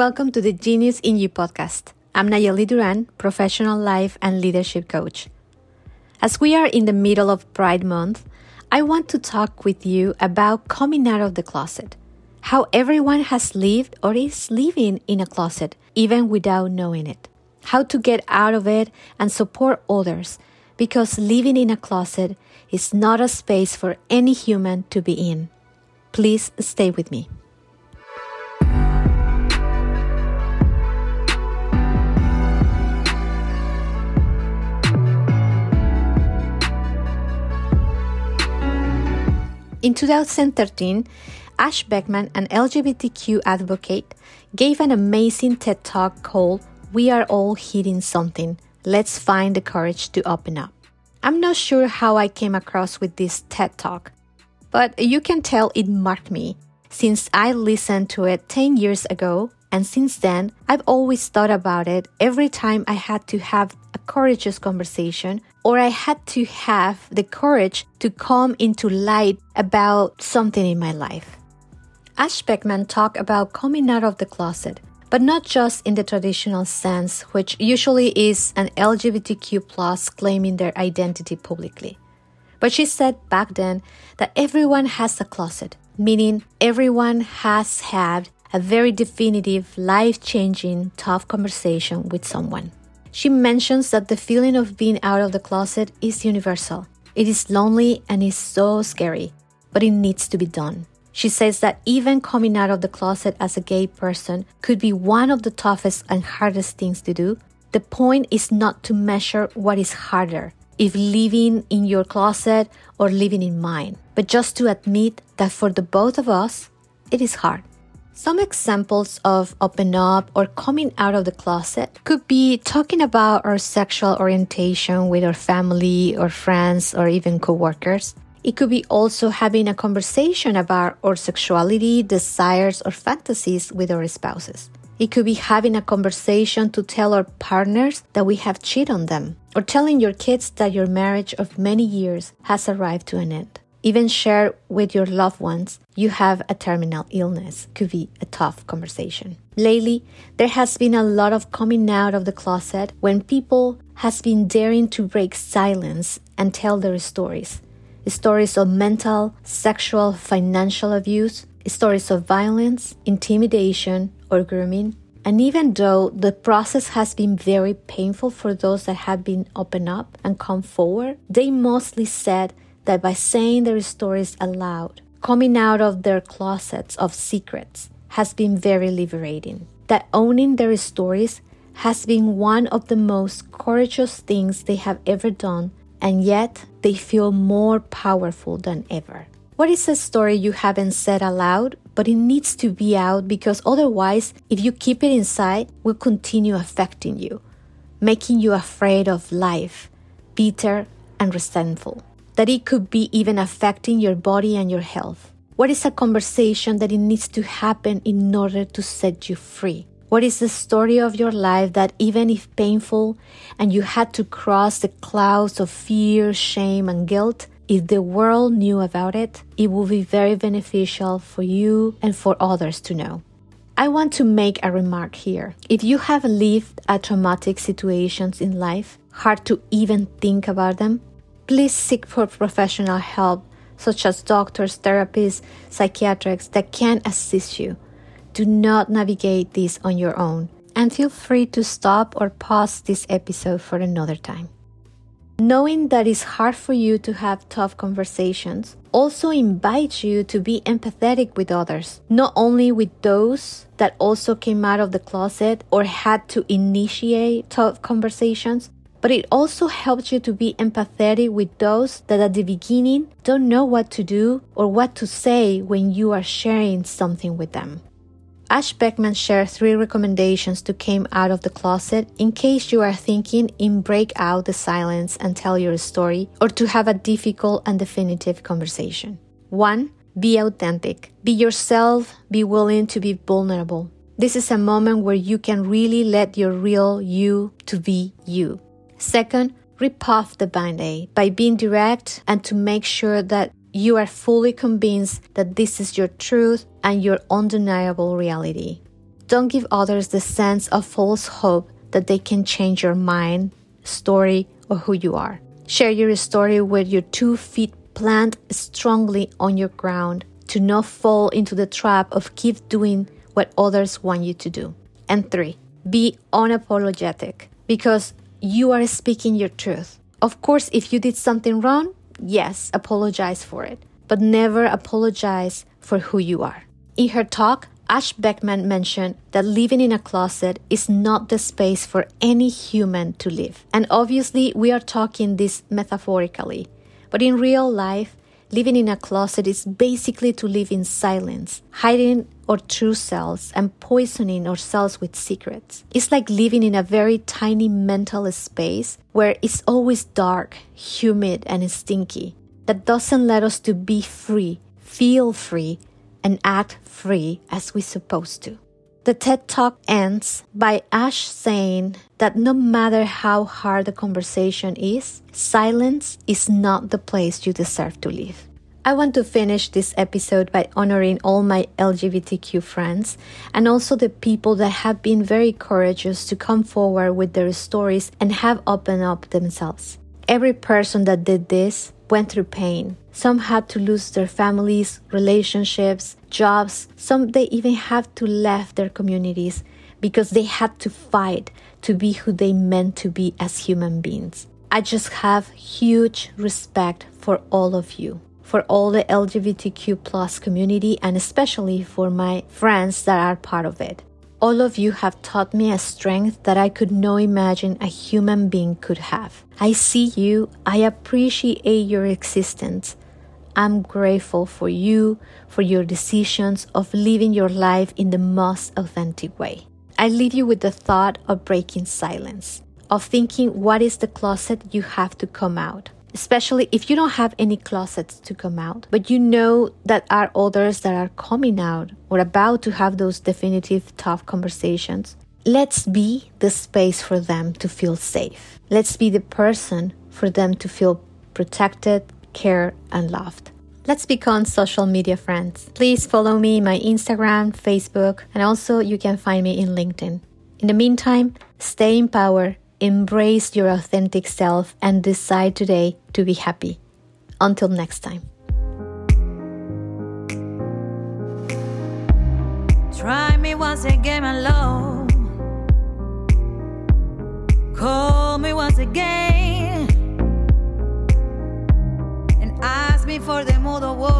Welcome to the Genius in You podcast. I'm Nayely Duran, professional life and leadership coach. As we are in the middle of Pride Month, I want to talk with you about coming out of the closet. How everyone has lived or is living in a closet, even without knowing it. How to get out of it and support others, because living in a closet is not a space for any human to be in. Please stay with me. In 2013, Ash Beckham, an LGBTQ advocate, gave an amazing TED talk called We Are All Hiding Something. Let's Find the Courage to Open Up. I'm not sure how I came across with this TED talk, but you can tell it marked me since I listened to it 10 years ago and since then, I've always thought about it every time I had to have a courageous conversation or I had to have the courage to come into light about something in my life. Ash Beckham talked about coming out of the closet, but not just in the traditional sense, which usually is an LGBTQ plus claiming their identity publicly. But she said back then that everyone has a closet, meaning everyone has had a very definitive, life changing, tough conversation with someone. She mentions that the feeling of being out of the closet is universal. It is lonely and is so scary, but it needs to be done. She says that even coming out of the closet as a gay person could be one of the toughest and hardest things to do. The point is not to measure what is harder, if living in your closet or living in mine, but just to admit that for the both of us, it is hard. Some examples of open up or coming out of the closet could be talking about our sexual orientation with our family or friends or even coworkers. It could be also having a conversation about our sexuality, desires, or fantasies with our spouses. It could be having a conversation to tell our partners that we have cheated on them, or telling your kids that your marriage of many years has arrived to an end even share with your loved ones you have a terminal illness could be a tough conversation. Lately, there has been a lot of coming out of the closet when people has been daring to break silence and tell their stories. Stories of mental, sexual, financial abuse, stories of violence, intimidation, or grooming. And even though the process has been very painful for those that have been open up and come forward, they mostly said that by saying their stories aloud, coming out of their closets of secrets has been very liberating. That owning their stories has been one of the most courageous things they have ever done, and yet they feel more powerful than ever. What is a story you haven't said aloud, but it needs to be out because otherwise, if you keep it inside, will continue affecting you, making you afraid of life, bitter, and resentful that it could be even affecting your body and your health? What is a conversation that it needs to happen in order to set you free? What is the story of your life that even if painful and you had to cross the clouds of fear, shame, and guilt, if the world knew about it, it would be very beneficial for you and for others to know. I want to make a remark here. If you have lived a traumatic situations in life, hard to even think about them, please seek for professional help, such as doctors, therapists, psychiatrists that can assist you. Do not navigate this on your own, and feel free to stop or pause this episode for another time. Knowing that it's hard for you to have tough conversations also invites you to be empathetic with others, not only with those that also came out of the closet or had to initiate tough conversations, but it also helps you to be empathetic with those that at the beginning don't know what to do or what to say when you are sharing something with them. Ash Beckham shared three recommendations to come out of the closet in case you are thinking in break out the silence and tell your story or to have a difficult and definitive conversation. 1. Be authentic. Be yourself, be willing to be vulnerable. This is a moment where you can really let your real you to be you. Second, rip off the band aid by being direct and to make sure that you are fully convinced that this is your truth and your undeniable reality. Don't give others the sense of false hope that they can change your mind, story, or who you are. Share your story with your two feet planted strongly on your ground to not fall into the trap of keep doing what others want you to do. And three, be unapologetic because you are speaking your truth. Of course, if you did something wrong, yes, apologize for it, but never apologize for who you are. In her talk, Ash Beckham mentioned that living in a closet is not the space for any human to live. And obviously, we are talking this metaphorically. But in real life, living in a closet is basically to live in silence, hiding our true selves and poisoning ourselves with secrets. It's like living in a very tiny mental space where it's always dark, humid, and stinky. That doesn't let us to be free, feel free, and act free as we're supposed to. The TED Talk ends by Ash saying that no matter how hard the conversation is, silence is not the place you deserve to live. I want to finish this episode by honoring all my LGBTQ friends and also the people that have been very courageous to come forward with their stories and have opened up themselves. Every person that did this went through pain. Some had to lose their families, relationships, jobs. Some they even have to left their communities because they had to fight to be who they meant to be as human beings. I just have huge respect for all of you, for all the LGBTQ plus community and especially for my friends that are part of it. All of you have taught me a strength that I could not imagine a human being could have. I see you, I appreciate your existence. I'm grateful for you, for your decisions of living your life in the most authentic way. I leave you with the thought of breaking silence, of thinking what is the closet you have to come out especially if you don't have any closets to come out, but you know that are others that are coming out or about to have those definitive tough conversations. Let's be the space for them to feel safe. Let's be the person for them to feel protected, cared, and loved. Let's become social media friends. Please follow me in my Instagram, Facebook, and also you can find me in LinkedIn. In the meantime, stay in power embrace your authentic self and decide today to be happy. Until next time. Try me once again. Call me once again and ask me for the mother word.